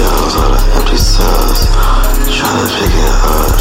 shells, all the empty cells, trying to figure out.